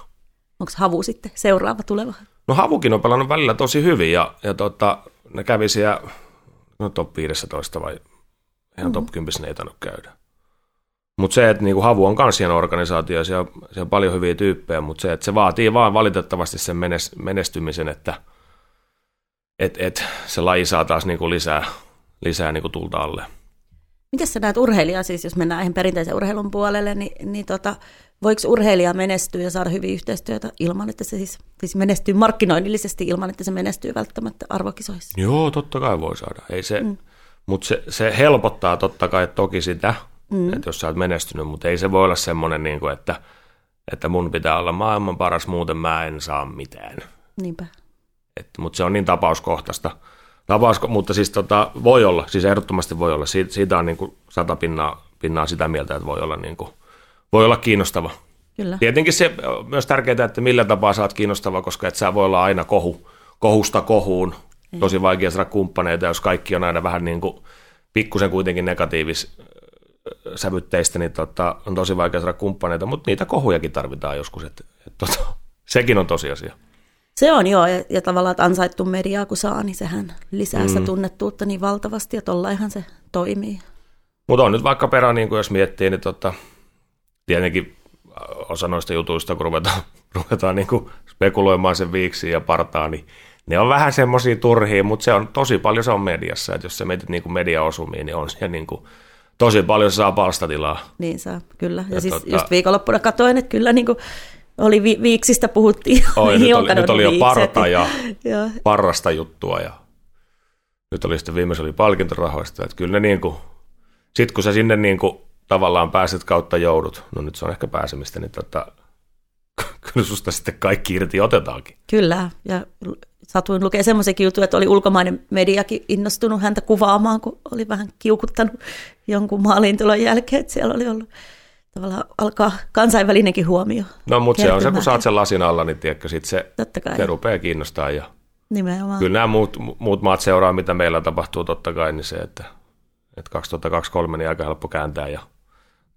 Onko Havu sitten seuraava tuleva? No Havukin on pelannut välillä tosi hyvin ja, ja tota, ne kävi siellä no top 15 vai ihan mm-hmm. top 10 ei tainnut käydä. Mutta se, että niinku Havu on kans hieno organisaatio, siellä siellä on paljon hyviä tyyppejä, mutta se, että se vaatii vaan valitettavasti sen menestymisen, että et, et se laji saa taas niinku lisää, lisää niinku tulta alle. Miten sä näet urheilijaa, siis jos mennään ihan perinteisen urheilun puolelle, niin, niin tota, voiko urheilija menestyä ja saada hyviä yhteistyötä ilman, että se siis, siis menestyy markkinoinnillisesti ilman, että se menestyy välttämättä arvokisoissa? Joo, totta kai voi saada. Ei se, mm. Mutta se, se helpottaa totta kai toki sitä, mm. että jos sä oot menestynyt, mutta ei se voi olla semmoinen, niin kuin, että, että mun pitää olla maailman paras, muuten mä en saa mitään. Niinpä. Mutta se on niin tapauskohtaista. Tapaus, mutta siis tota, voi olla, siis ehdottomasti voi olla. Siitä, siitä on niin kuin sata pinnaa, pinnaa sitä mieltä, että voi olla niin kuin voi olla kiinnostava. Kyllä. Tietenkin se on myös tärkeää, että millä tapaa saat kiinnostava, koska et sä voi olla aina kohu, kohusta kohuun. Ei. Tosi vaikea saada kumppaneita, jos kaikki on aina vähän niin kuin pikkusen kuitenkin negatiivis sävytteistä, niin tota, on tosi vaikea saada kumppaneita, mutta niitä kohujakin tarvitaan joskus, että et, tota, <laughs> sekin on tosiasia. Se on joo, ja, ja tavallaan, että ansaittu mediaa kun saa, niin sehän lisää mm. sitä tunnettuutta niin valtavasti, ja tollainhan se toimii. Mutta on nyt vaikka perä, niin kuin jos miettii, niin tota, tietenkin osa noista jutuista, kun ruvetaan, <laughs> ruvetaan niin kuin spekuloimaan sen viiksi ja partaa, niin ne on vähän semmoisia turhia, mutta se on tosi paljon se on mediassa, että jos sä mietit niin kuin mediaosumiin, niin on siellä niin kuin, tosi paljon saa palstatilaa. Niin saa, kyllä. Ja, ja siis tota, just viikonloppuna katoin, että kyllä niin kuin oli vi- viiksistä puhuttiin. <laughs> Oh, nyt, oli, nyt oli jo parta ja, <laughs> ja parrasta juttua ja nyt oli sitten viimeisen oli palkintorahoista, että kyllä ne niin kuin, sit kun sä sinne niin kuin tavallaan pääset kautta joudut, no nyt se on ehkä pääsemistä, niin tota, <laughs> kyllä susta sitten kaikki irti otetaankin. Kyllä, ja satuin lukea semmoisenkin jutun, että oli ulkomainen mediakin innostunut häntä kuvaamaan, kun oli vähän kiukuttanut jonkun maaliintulon jälkeen, että siellä oli ollut tavallaan alkaa kansainvälinenkin huomio. No mutta se on se, kun saat sen lasin alla, niin tiedätkö, sit se, se rupeaa kiinnostaa. Ja Nimenomaan. Kyllä nämä muut, muut maat seuraa, mitä meillä tapahtuu totta kai, niin se, että, että 2023 niin aika helppo kääntää ja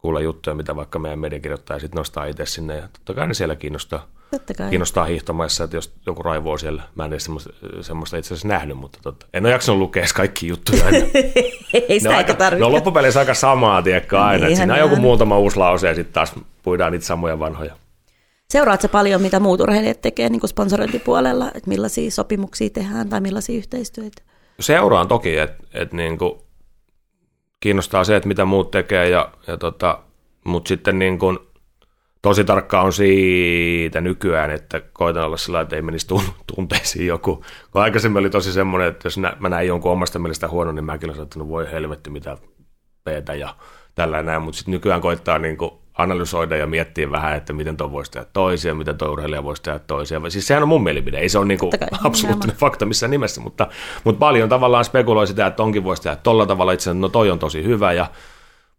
kuulla juttuja, mitä vaikka meidän mediakirjoittaja sitten nostaa itse sinne. Ja totta kai ne siellä kiinnostaa, totta kai. kiinnostaa hiihtomaissa, että jos joku raivoo siellä, mä en edes semmoista, semmoista itse asiassa nähnyt, mutta totta. en ole jaksanut lukea kaikki juttuja aina. <laughs> Ei sitä aika, tarvitse. No loppupeleissä aika samaa, tiedätkö, aina. Niin, siinä on joku muutama uusi lause ja sitten taas puidaan niitä samoja vanhoja. Seuraatko paljon, mitä muut urheilijat tekee niin kuin sponsorointipuolella, että millaisia sopimuksia tehdään tai millaisia yhteistyötä? Seuraan toki, että et niin kuin kiinnostaa se, että mitä muut tekee, ja, ja tota, mutta sitten niin kuin tosi tarkka on siitä nykyään, että koitan olla sillä että ei menisi tunteisiin joku. Kun aikaisemmin oli tosi semmoinen, että jos mä näin jonkun omasta mielestä huono, niin mäkin olen että no voi helvetti mitä peetä ja tällä näin, mutta sitten nykyään koittaa niin kuin analysoida ja miettiä vähän, että miten tuo voisi tehdä toisia, miten tuo urheilija voisi tehdä toisia. Siis sehän on mun mielipide, ei se ole niin kuin <laughs> absoluuttinen fakta missään nimessä, mutta, mutta paljon tavallaan spekuloi sitä, että onkin voisi tehdä tolla tavalla. Itse, no toi on tosi hyvä, ja,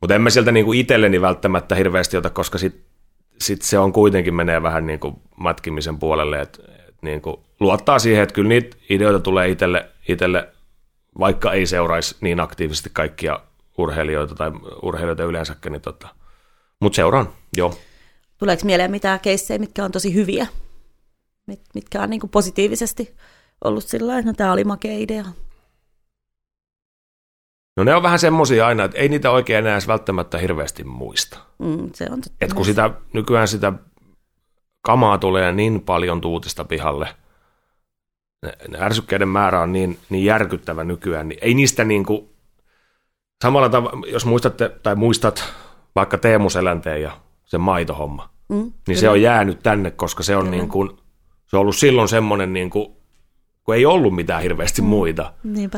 mutta en mä sieltä niin kuin itselleni välttämättä hirveästi ota, koska sitten sit se on kuitenkin menee vähän niin kuin matkimisen puolelle, että, että niin kuin luottaa siihen, että kyllä niitä ideoita tulee itselle, itselle vaikka ei seuraisi niin aktiivisesti kaikkia urheilijoita tai urheilijoita yleensäkin, niin tota, mutta seuraan, joo. Tuleeko mieleen mitään keissejä, mitkä on tosi hyviä, Mit, mitkä on niin kuin positiivisesti ollut sillä että no tämä oli makea idea? No ne on vähän semmoisia aina, että ei niitä oikein enää edes välttämättä hirveästi muista. Mm, se on totta Et kun sitä, nykyään sitä kamaa tulee niin paljon tuutista pihalle, ne, ne ärsykkeiden määrä on niin, niin järkyttävä nykyään, niin ei niistä niin kuin, samalla tavalla, jos muistatte tai muistat vaikka Teemu Selänteen ja sen maitohomma, mm, niin kyllä. se on jäänyt tänne, koska se on, niin kuin, se on ollut silloin semmoinen, niin kuin, kun ei ollut mitään hirveästi mm, muita.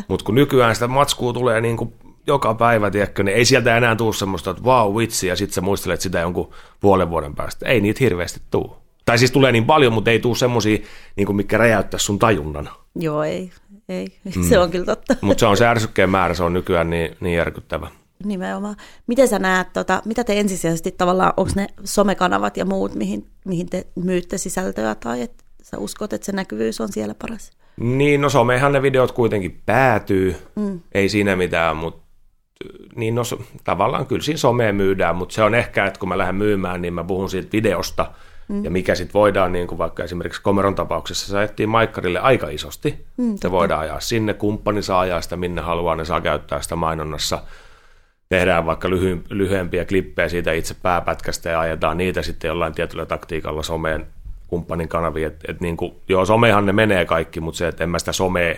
Mutta kun nykyään sitä matskua tulee niin kuin joka päivä, tiedätkö, niin ei sieltä enää tule semmoista, että vau, vitsi, ja sitten sä muistelet sitä jonkun puolen vuoden päästä. Ei niitä hirveästi tule. Tai siis tulee niin paljon, mutta ei tule semmoisia, niin mikä räjäyttää sun tajunnan. Joo, ei. ei. Mm. Se on kyllä totta. Mutta se on se ärsykkeen määrä, se on nykyään niin, niin järkyttävä. Nimenomaan. Miten sä näet, tota, mitä te ensisijaisesti tavallaan, onko ne somekanavat ja muut, mihin, mihin te myytte sisältöä tai että sä uskot, että se näkyvyys on siellä paras? Niin, no somehan ne videot kuitenkin päätyy, mm. ei siinä mitään, mutta niin no, tavallaan kyllä siinä someen myydään, mutta se on ehkä, että kun mä lähden myymään, niin mä puhun siitä videosta, mm. ja mikä sitten voidaan, niin kuin vaikka esimerkiksi Komeron tapauksessa, se ajettiin Maikkarille aika isosti, mm, se voidaan ajaa sinne, kumppani saa ajaa sitä minne haluaa, ne saa käyttää sitä mainonnassa, tehdään vaikka lyhy- lyhyempiä klippejä siitä itse pääpätkästä ja ajetaan niitä sitten jollain tietyllä taktiikalla someen kumppanin kanaviin. Et, et niin kuin, joo, somehan ne menee kaikki, mutta se, että en mä sitä somea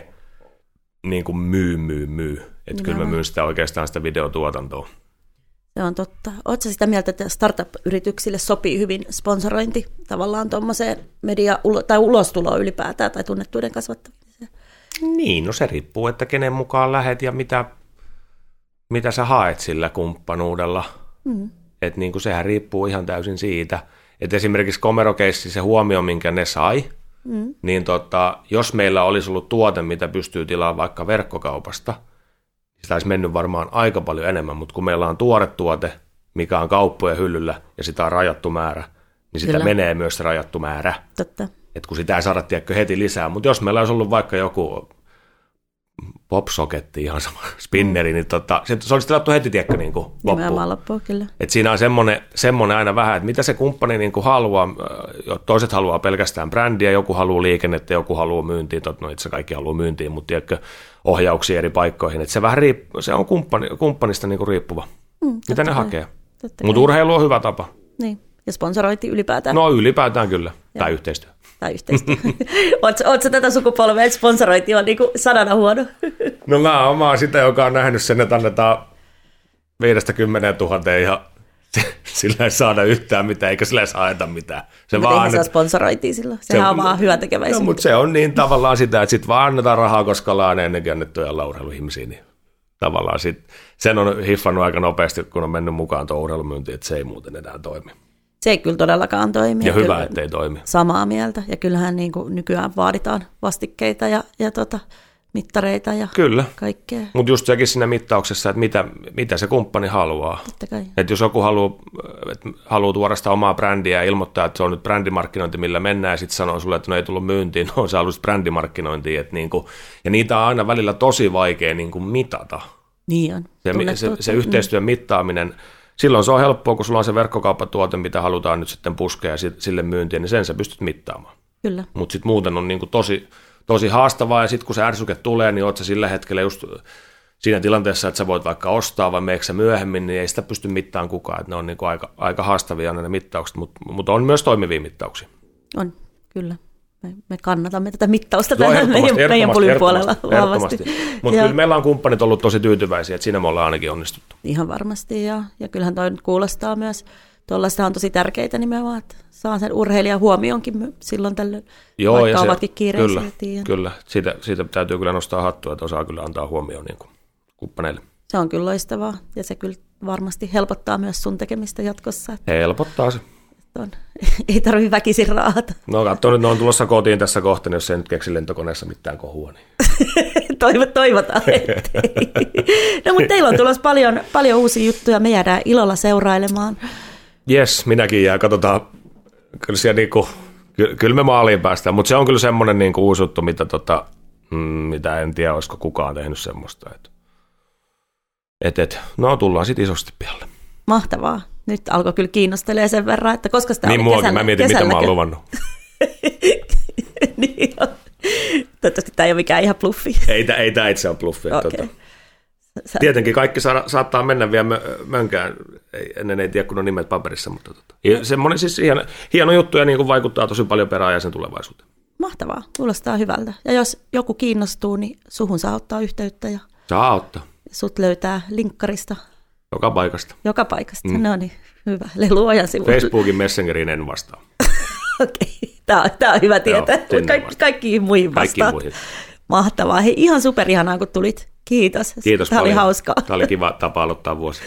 niin kuin myy, myy, myy. Että kyllä mä myyn sitä oikeastaan sitä videotuotantoa. Se on totta. Oletko sitä mieltä, että startup-yrityksille sopii hyvin sponsorointi tavallaan tuommoiseen media- tai ulostuloon ylipäätään tai tunnettuuden kasvattamiseen? Niin, no se riippuu, että kenen mukaan lähet ja mitä mitä sä haet sillä kumppanuudella. Mm. Että niin kuin sehän riippuu ihan täysin siitä. Että esimerkiksi komerokeissi se huomio, minkä ne sai, mm. niin tota, jos meillä olisi ollut tuote, mitä pystyy tilaamaan vaikka verkkokaupasta, niin sitä olisi mennyt varmaan aika paljon enemmän, mutta kun meillä on tuore tuote, mikä on kauppojen hyllyllä ja sitä on rajattu määrä, niin sitä Kyllä. menee myös se rajattu määrä. Totta. Et kun sitä ei saada heti lisää, mutta jos meillä olisi ollut vaikka joku popsoketti, ihan sama <laughs> spinneri, niin tota, se, se olisi tilattu heti, tiedätkö, niin kuin loppuun. loppuun kyllä. Et siinä on semmoinen, semmoinen aina vähän, että mitä se kumppani niin kuin haluaa, toiset haluaa pelkästään brändiä, joku haluaa liikennettä, joku haluaa myyntiin, tot, no itse kaikki haluaa myyntiin, mutta tiedätkö, ohjauksia eri paikkoihin, että se vähän riippuu, se on kumppani, kumppanista niin kuin riippuva, mm, mitä ne hakee. Mutta urheilu on hyvä tapa. Niin, ja sponsorointi ylipäätään. No ylipäätään kyllä, ja. tai yhteistyö tai yhteistyö. <laughs> Oletko tätä sukupolvea, että sponsorointi on niin sanana huono? <laughs> no mä oon, mä oon sitä, joka on nähnyt sen, että annetaan 50 000 ja sillä ei saada yhtään mitään, eikä sillä ei saada mitään. Se mutta vaan, se sponsoroitiin silloin. Sehän se, on vaan hyvä tekeväisyyttä. No, mutta se on niin tavallaan sitä, että sitten vaan annetaan rahaa, koska ollaan ennenkin annettu ja niin tavallaan sit, sen on hiffannut aika nopeasti, kun on mennyt mukaan tuo urheilumyynti, että se ei muuten enää toimi. Se ei kyllä todellakaan toimi. Ja, ja hyvä, ettei toimi. Samaa mieltä. Ja kyllähän niin kuin nykyään vaaditaan vastikkeita ja, ja tota, mittareita ja Kyllä. kaikkea. Mutta just sekin siinä mittauksessa, että mitä, mitä se kumppani haluaa. Että jos joku haluaa, että haluaa tuoda sitä omaa brändiä ja ilmoittaa, että se on nyt brändimarkkinointi, millä mennään, ja sitten sanoo sulle, että no ei tullut myyntiin, <laughs> no se haluaisi brändimarkkinointia. Että niinku, ja niitä on aina välillä tosi vaikea niinku mitata. Niin on. Se, se, se yhteistyön mittaaminen, silloin se on helppoa, kun sulla on se verkkokauppatuote, mitä halutaan nyt sitten puskea ja sille myyntiin, niin sen sä pystyt mittaamaan. Kyllä. Mutta sitten muuten on niin kuin tosi, tosi haastavaa, ja sitten kun se ärsyke tulee, niin oot sä sillä hetkellä just siinä tilanteessa, että sä voit vaikka ostaa vai meekö myöhemmin, niin ei sitä pysty mittaan kukaan. Että ne on niin kuin aika, aika haastavia ne mittaukset, mutta, mutta on myös toimivia mittauksia. On, kyllä. Me, me kannatamme tätä mittausta Joo, täällä meidän, meidän pulin puolella vahvasti. Mutta kyllä meillä on kumppanit ollut tosi tyytyväisiä, että siinä me ollaan ainakin onnistuttu. Ihan varmasti, ja, ja kyllähän toi kuulostaa myös, tuollaista on tosi tärkeitä nimenomaan, että saa sen urheilijan huomionkin silloin tällöin, Joo, vaikka ja se, ovatkin kiireisiä. Kyllä, kyllä. Siitä, siitä täytyy kyllä nostaa hattua, että osaa kyllä antaa huomioon niin kuin kumppaneille. Se on kyllä loistavaa, ja se kyllä varmasti helpottaa myös sun tekemistä jatkossa. Helpottaa se on. <laughs> Ei tarvitse väkisin raata. No katso nyt, ne on tulossa kotiin tässä kohta, niin jos ei nyt keksi lentokoneessa mitään kohua. Niin. <laughs> Toivo, toivotaan, ettei. <laughs> No mutta teillä on tulossa paljon, paljon uusia juttuja, me jäädään ilolla seurailemaan. Yes, minäkin jää, katsotaan, kyllä siellä niinku, ky, kyllä me maaliin päästään, mutta se on kyllä semmoinen niinku uusi juttu, mitä, tota, mm, mitä en tiedä, olisiko kukaan tehnyt semmoista. Et, et, et, no tullaan sitten isosti pialle. Mahtavaa nyt alkoi kyllä kiinnostelee sen verran, että koska sitä niin oli muakin, kesällä, mä mietin, mitä mä oon luvannut. <laughs> niin on. Toivottavasti tämä ei ole mikään ihan bluffi. ei, ei tämä itse ole bluffi. Okay. Tuota, Sä... Tietenkin kaikki sa- saattaa mennä vielä mönkään, ennen ei tiedä kun on nimet paperissa, mutta tota. semmoinen siis hieno, hieno juttu ja niin kuin vaikuttaa tosi paljon sen tulevaisuuteen. Mahtavaa, kuulostaa hyvältä. Ja jos joku kiinnostuu, niin suhun saa ottaa yhteyttä ja saa ottaa. sut löytää linkkarista joka paikasta. Joka paikasta, mm. no niin, hyvä. Leluojan sivu. Facebookin Messengerin en vastaa. <laughs> Okei, okay. tämä, on, tämä on hyvä tietää. Joo, Kaik, kaikkiin muihin vastaan. Kaikkiin muihin. Mahtavaa. Hei, ihan superihanaa, kun tulit. Kiitos. Kiitos Tämä paljon. oli hauskaa. Tämä oli kiva tapa aloittaa vuosi.